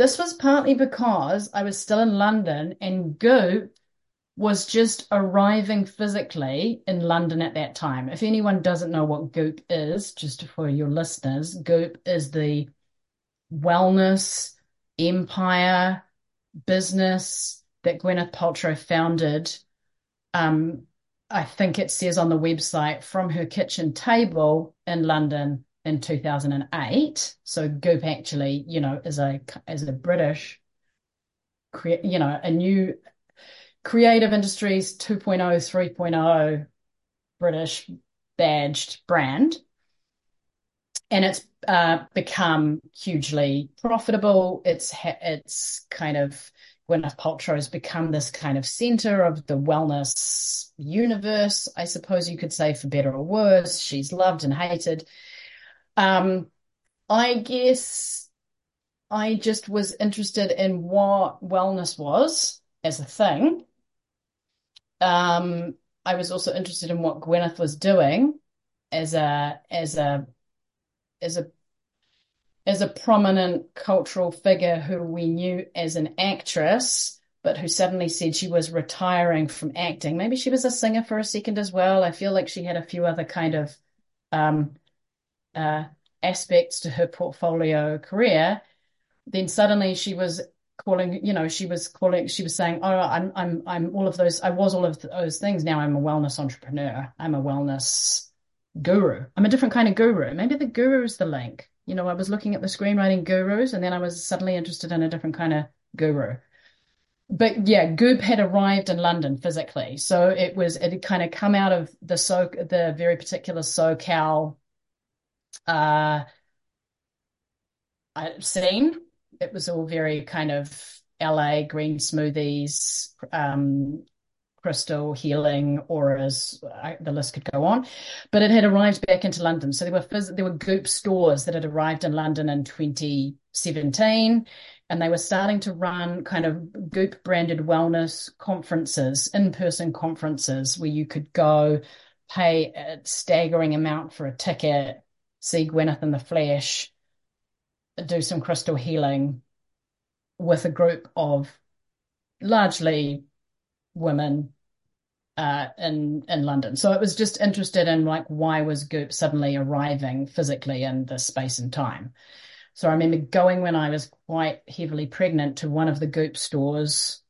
B: This was partly because I was still in London and Goop was just arriving physically in London at that time. If anyone doesn't know what Goop is, just for your listeners, Goop is the wellness empire business that Gwyneth Paltrow founded. Um, I think it says on the website from her kitchen table in London in 2008. So Goop actually, you know, is a as a British, crea- you know, a new creative industries 2.0, 3.0 British badged brand. And it's uh, become hugely profitable. It's it's kind of Gwyneth Paltrow has become this kind of center of the wellness universe, I suppose you could say, for better or worse. She's loved and hated. Um, I guess I just was interested in what wellness was as a thing. Um, I was also interested in what Gwyneth was doing as a as a as a as a prominent cultural figure who we knew as an actress, but who suddenly said she was retiring from acting. Maybe she was a singer for a second as well. I feel like she had a few other kind of um, uh, aspects to her portfolio career. Then suddenly she was calling, you know, she was calling, she was saying, "Oh, I'm, I'm, I'm all of those. I was all of those things. Now I'm a wellness entrepreneur. I'm a wellness guru. I'm a different kind of guru. Maybe the guru is the link. You know, I was looking at the screenwriting gurus, and then I was suddenly interested in a different kind of guru. But yeah, Goop had arrived in London physically, so it was it had kind of come out of the so the very particular SoCal uh, scene it was all very kind of LA green smoothies, um, crystal healing auras. I, the list could go on, but it had arrived back into London. So there were phys- there were Goop stores that had arrived in London in 2017, and they were starting to run kind of Goop branded wellness conferences, in person conferences where you could go pay a staggering amount for a ticket, see Gwyneth in the flesh do some crystal healing with a group of largely women uh, in in London. So it was just interested in like why was Goop suddenly arriving physically in this space and time. So I remember going when I was quite heavily pregnant to one of the Goop stores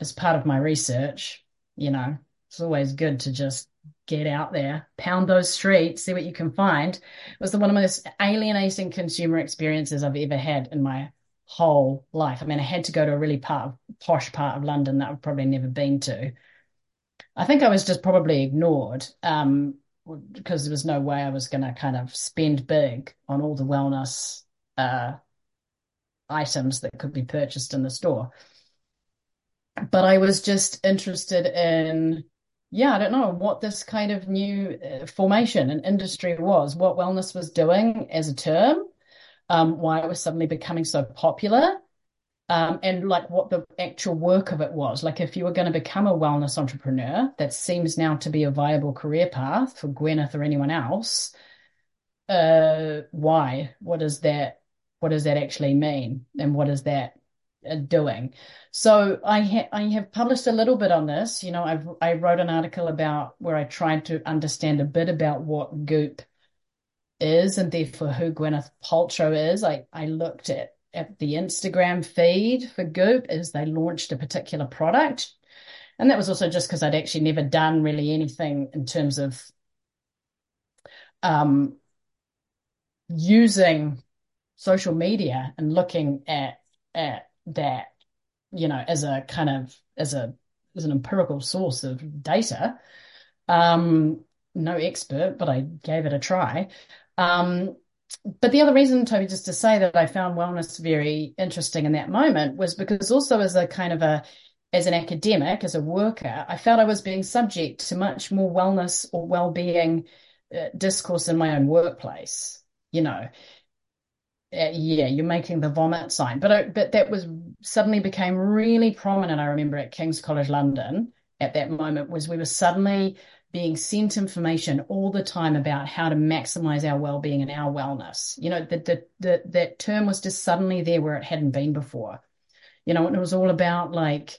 B: as part of my research. You know, it's always good to just get out there, pound those streets, see what you can find. Was the, one of the most alienating consumer experiences I've ever had in my whole life. I mean, I had to go to a really part of, posh part of London that I've probably never been to. I think I was just probably ignored um, because there was no way I was going to kind of spend big on all the wellness uh, items that could be purchased in the store. But I was just interested in yeah, I don't know what this kind of new uh, formation and industry was, what wellness was doing as a term, um, why it was suddenly becoming so popular, um, and like what the actual work of it was. Like, if you were going to become a wellness entrepreneur, that seems now to be a viable career path for Gwyneth or anyone else. Uh, why? What does that? What does that actually mean? And what does that doing. So I ha- I have published a little bit on this. You know, I've I wrote an article about where I tried to understand a bit about what Goop is and therefore who Gwyneth Paltrow is. I I looked at at the Instagram feed for Goop as they launched a particular product. And that was also just because I'd actually never done really anything in terms of um, using social media and looking at at that, you know, as a kind of as a as an empirical source of data. Um, no expert, but I gave it a try. Um, but the other reason, Toby, just to say that I found wellness very interesting in that moment was because also as a kind of a as an academic, as a worker, I felt I was being subject to much more wellness or well-being uh, discourse in my own workplace. You know, uh, yeah, you're making the vomit sign. But I, but that was suddenly became really prominent. I remember at King's College London at that moment was we were suddenly being sent information all the time about how to maximize our well-being and our wellness. You know, that the, the, that term was just suddenly there where it hadn't been before. You know, and it was all about like,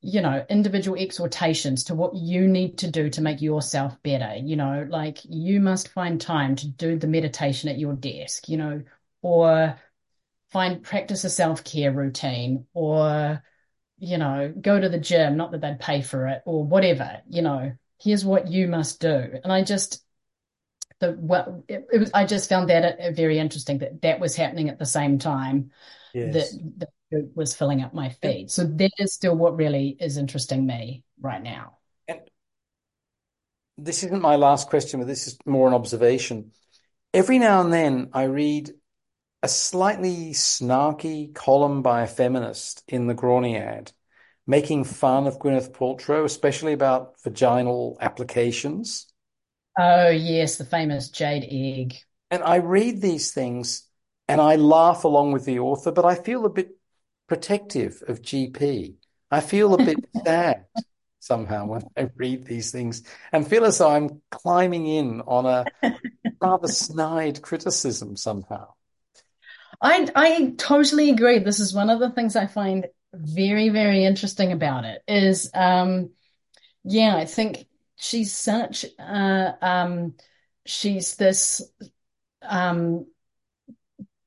B: you know, individual exhortations to what you need to do to make yourself better. You know, like you must find time to do the meditation at your desk. You know, or find practice a self-care routine or you know go to the gym not that they'd pay for it or whatever you know here's what you must do. And i just the well it, it was i just found that uh, very interesting that that was happening at the same time yes. that, that was filling up my feed. So that is still what really is interesting me right now. And
A: this isn't my last question but this is more an observation. Every now and then i read a slightly snarky column by a feminist in the Grauniad, making fun of Gwyneth Paltrow, especially about vaginal applications.
B: Oh, yes, the famous Jade Egg.
A: And I read these things and I laugh along with the author, but I feel a bit protective of GP. I feel a bit [laughs] sad somehow when I read these things and feel as though I'm climbing in on a [laughs] rather snide criticism somehow.
B: I I totally agree. This is one of the things I find very very interesting about it is um yeah, I think she's such uh um she's this um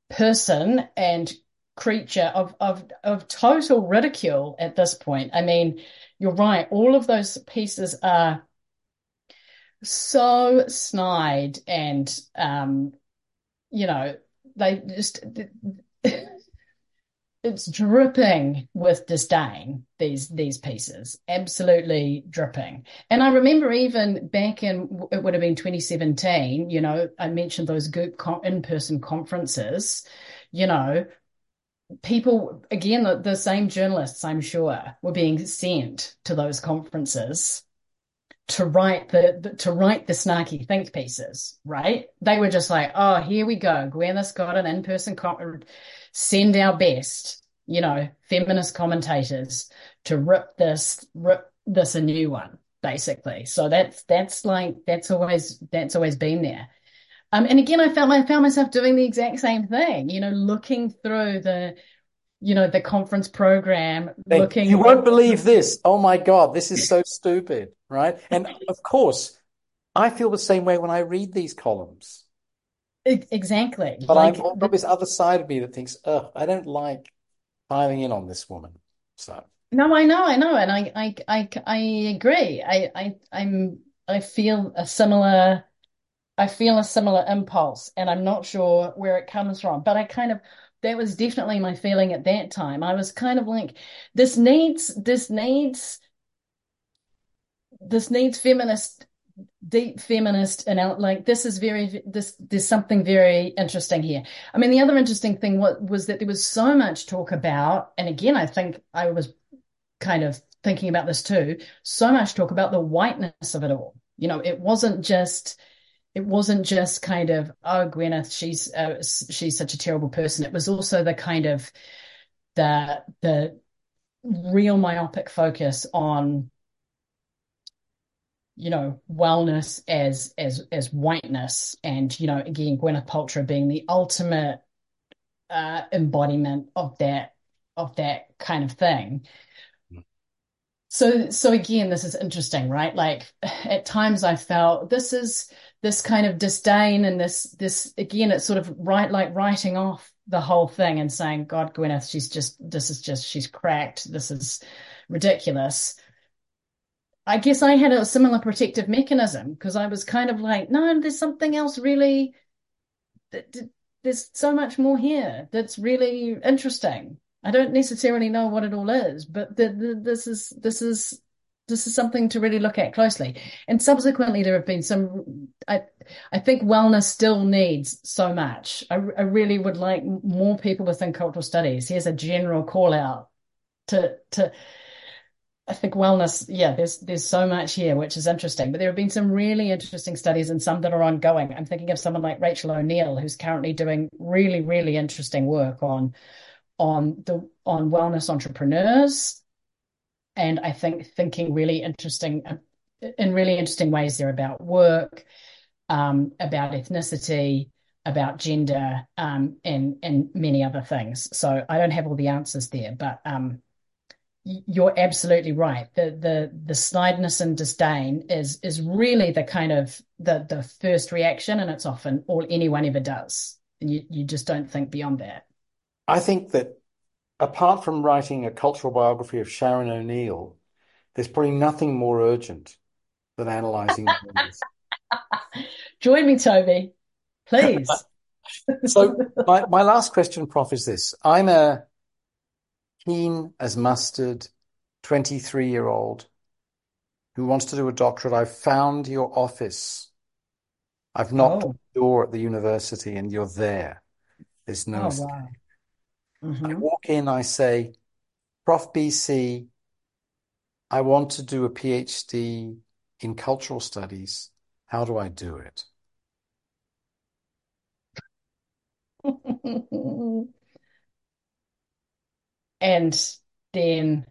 B: person and creature of of of total ridicule at this point. I mean, you're right. All of those pieces are so snide and um, you know, they just it's dripping with disdain these these pieces absolutely dripping. And i remember even back in it would have been 2017 you know i mentioned those Goop in-person conferences you know people again the, the same journalists i'm sure were being sent to those conferences to write the, to write the snarky think pieces, right? They were just like, oh, here we go. Gwyneth's got an in-person con- send our best, you know, feminist commentators to rip this rip this a new one, basically. So that's that's like that's always that's always been there. Um, and again, I felt I found myself doing the exact same thing, you know, looking through the you know, the conference program looking.
A: You won't believe this. Oh my God, this is so stupid, right? And of course, I feel the same way when I read these columns.
B: Exactly.
A: But like, I'm got this other side of me that thinks, oh, I don't like piling in on this woman. So.
B: No, I know, I know, and I, I, I, I agree. I, I, I'm, I feel a similar, I feel a similar impulse, and I'm not sure where it comes from, but I kind of that was definitely my feeling at that time. I was kind of like, this needs, this needs, this needs feminist, deep feminist, and like this is very, this, there's something very interesting here. I mean, the other interesting thing was, was that there was so much talk about, and again, I think I was kind of thinking about this too, so much talk about the whiteness of it all. You know, it wasn't just, it wasn't just kind of oh Gwyneth she's uh, she's such a terrible person. It was also the kind of the the real myopic focus on you know wellness as as as whiteness and you know again Gwyneth Paltrow being the ultimate uh, embodiment of that of that kind of thing. So so again this is interesting right? Like [sighs] at times i felt this is this kind of disdain and this this again it's sort of right like writing off the whole thing and saying god gwyneth she's just this is just she's cracked. This is ridiculous. I guess i had a similar protective mechanism because i was kind of like no there's something else really there's so much more here that's really interesting. I don't necessarily know what it all is, but the, the, this is this is this is something to really look at closely. And subsequently, there have been some. I I think wellness still needs so much. I, I really would like more people within cultural studies. Here's a general call out to to. I think wellness, yeah, there's there's so much here which is interesting, but there have been some really interesting studies and some that are ongoing. I'm thinking of someone like Rachel O'Neill, who's currently doing really really interesting work on on the on wellness entrepreneurs, and I think thinking really interesting in really interesting ways there about work, um, about ethnicity, about gender, um, and and many other things. So I don't have all the answers there, but um, you're absolutely right. The the the snideness and disdain is is really the kind of the the first reaction, and it's often all anyone ever does. And you you just don't think beyond that.
A: I think that apart from writing a cultural biography of Sharon O'Neill, there's probably nothing more urgent than analysing [laughs]
B: Join me, Toby, please. [laughs]
A: so my, my last question, Prof, is this. I'm a keen as mustard 23-year-old who wants to do a doctorate. I've found your office. I've knocked oh. on the door at the university and you're there. There's no oh, wow. Mm-hmm. I walk in, I say, Prof BC, I want to do a PhD in cultural studies. How do I do it? [laughs]
B: and then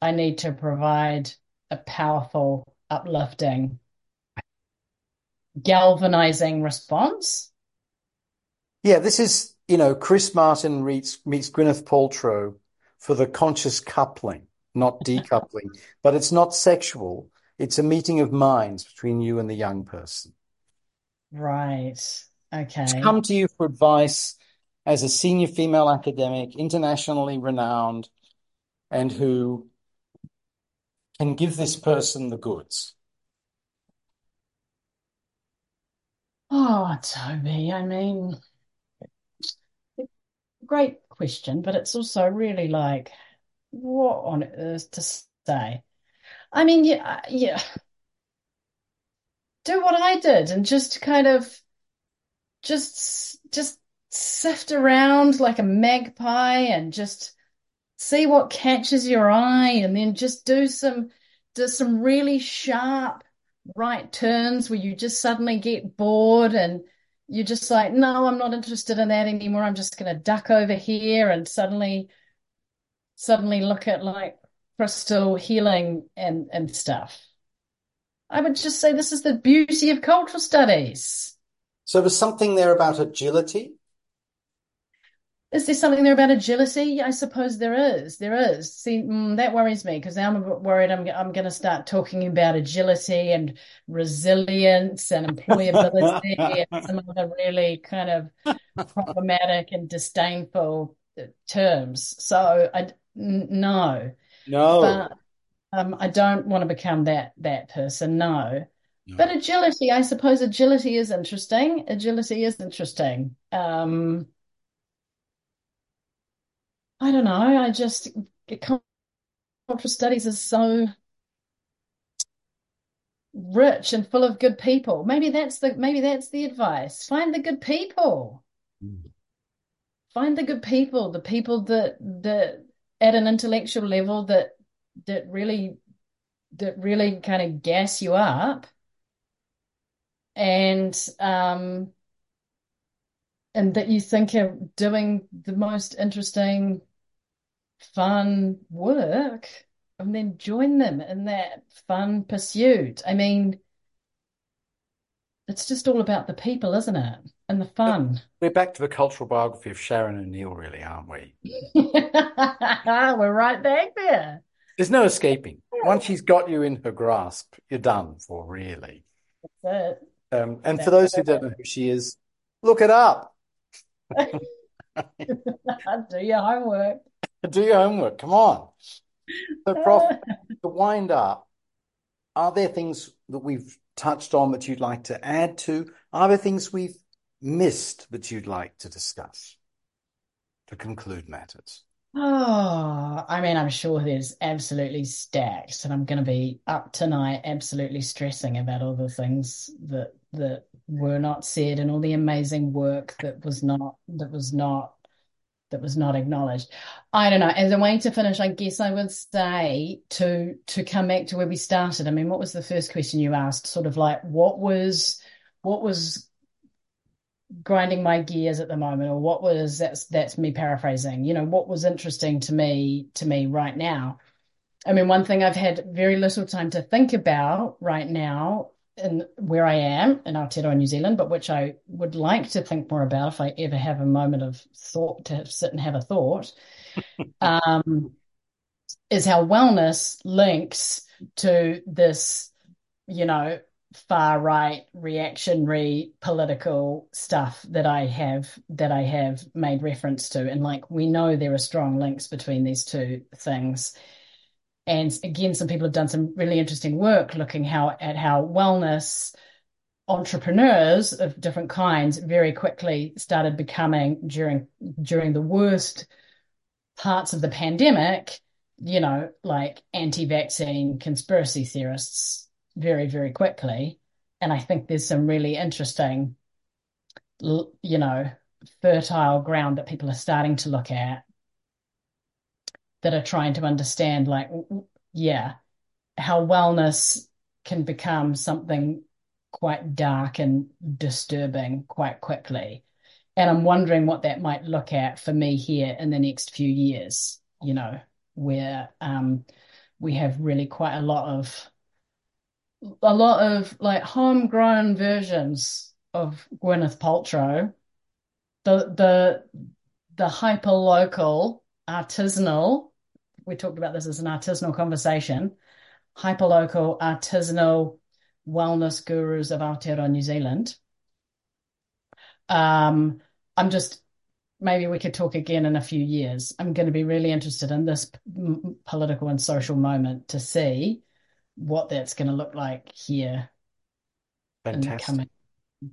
B: I need to provide a powerful, uplifting, galvanizing response.
A: Yeah, this is you know, Chris Martin meets, meets Gwyneth Paltrow for the conscious coupling, not [laughs] decoupling, but it's not sexual. It's a meeting of minds between you and the young person.
B: Right. Okay.
A: To come to you for advice as a senior female academic, internationally renowned, and who can give this person the goods?
B: Oh, Toby, I mean, great question, but it's also really like, what on earth to say? I mean, yeah, uh, yeah. Do what I did and just kind of just just sift around like a magpie and just see what catches your eye and then just do some do some really sharp right turns where you just suddenly get bored and you're just like no I'm not interested in that anymore. I'm just going to duck over here and suddenly suddenly look at like crystal healing and and stuff. I would just say this is the beauty of cultural studies.
A: So there's something there about agility
B: is there something there about agility? I suppose there is. There is. See, mm, that worries me because now I'm a bit worried. I'm I'm going to start talking about agility and resilience and employability [laughs] and some other really kind of problematic and disdainful uh, terms. So I no,
A: no,
B: but um, I don't want to become that that person. No. no. But agility, I suppose agility is interesting. Agility is interesting. Um, don't know. I just cultural studies is so rich and full of good people. Maybe that's the maybe that's the advice. Find the good people. Mm. Find the good people, the people that that at an intellectual level that that really that really kind of gas you up and um and that you think are doing the most interesting fun work and then join them in that fun pursuit. I mean, it's just all about the people, isn't it? And the fun.
A: We're back to the cultural biography of Sharon O'Neill, really, aren't we? [laughs]
B: We're right back there.
A: There's no escaping. Once she's got you in her grasp, you're done for, really.
B: That's it.
A: Um, and That's for those who don't know who she is, look it up. [laughs]
B: Do your homework.
A: Do your homework. Come on. So, Prof, [laughs] to wind up, are there things that we've touched on that you'd like to add to? Are there things we've missed that you'd like to discuss to conclude matters?
B: Oh, I mean, I'm sure there's absolutely stacks, and I'm going to be up tonight absolutely stressing about all the things that that were not said and all the amazing work that was not that was not that was not acknowledged. I don't know. As a way to finish, I guess I would say to to come back to where we started. I mean, what was the first question you asked? Sort of like what was what was grinding my gears at the moment, or what was that's that's me paraphrasing. You know, what was interesting to me to me right now. I mean, one thing I've had very little time to think about right now in where I am in Aotearoa, New Zealand, but which I would like to think more about if I ever have a moment of thought to sit and have a thought, [laughs] um, is how wellness links to this, you know, far right reactionary political stuff that I have that I have made reference to. And like we know there are strong links between these two things. And again, some people have done some really interesting work looking how at how wellness entrepreneurs of different kinds very quickly started becoming during during the worst parts of the pandemic, you know, like anti-vaccine conspiracy theorists very, very quickly. And I think there's some really interesting, you know, fertile ground that people are starting to look at that are trying to understand like yeah how wellness can become something quite dark and disturbing quite quickly. And i'm wondering what that might look at for me here in the next few years you know where um, we have really quite a lot of a lot of like homegrown versions of Gwyneth Paltrow. The the the hyper local artisanal we talked about this as an artisanal conversation, hyperlocal artisanal wellness gurus of Aotearoa New Zealand. Um, I'm just maybe we could talk again in a few years. I'm going to be really interested in this political and social moment to see what that's going to look like here.
A: Fantastic. Coming,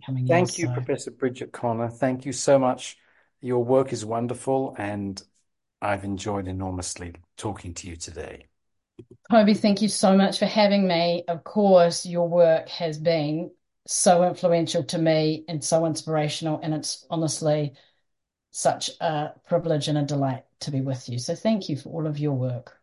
A: coming Thank years, you, so. Professor Bridget Conor. Thank you so much. Your work is wonderful, and I've enjoyed enormously talking to you today.
B: Kobe, thank you so much for having me. Of course, your work has been so influential to me and so inspirational, and it's honestly such a privilege and a delight to be with you. So thank you for all of your work.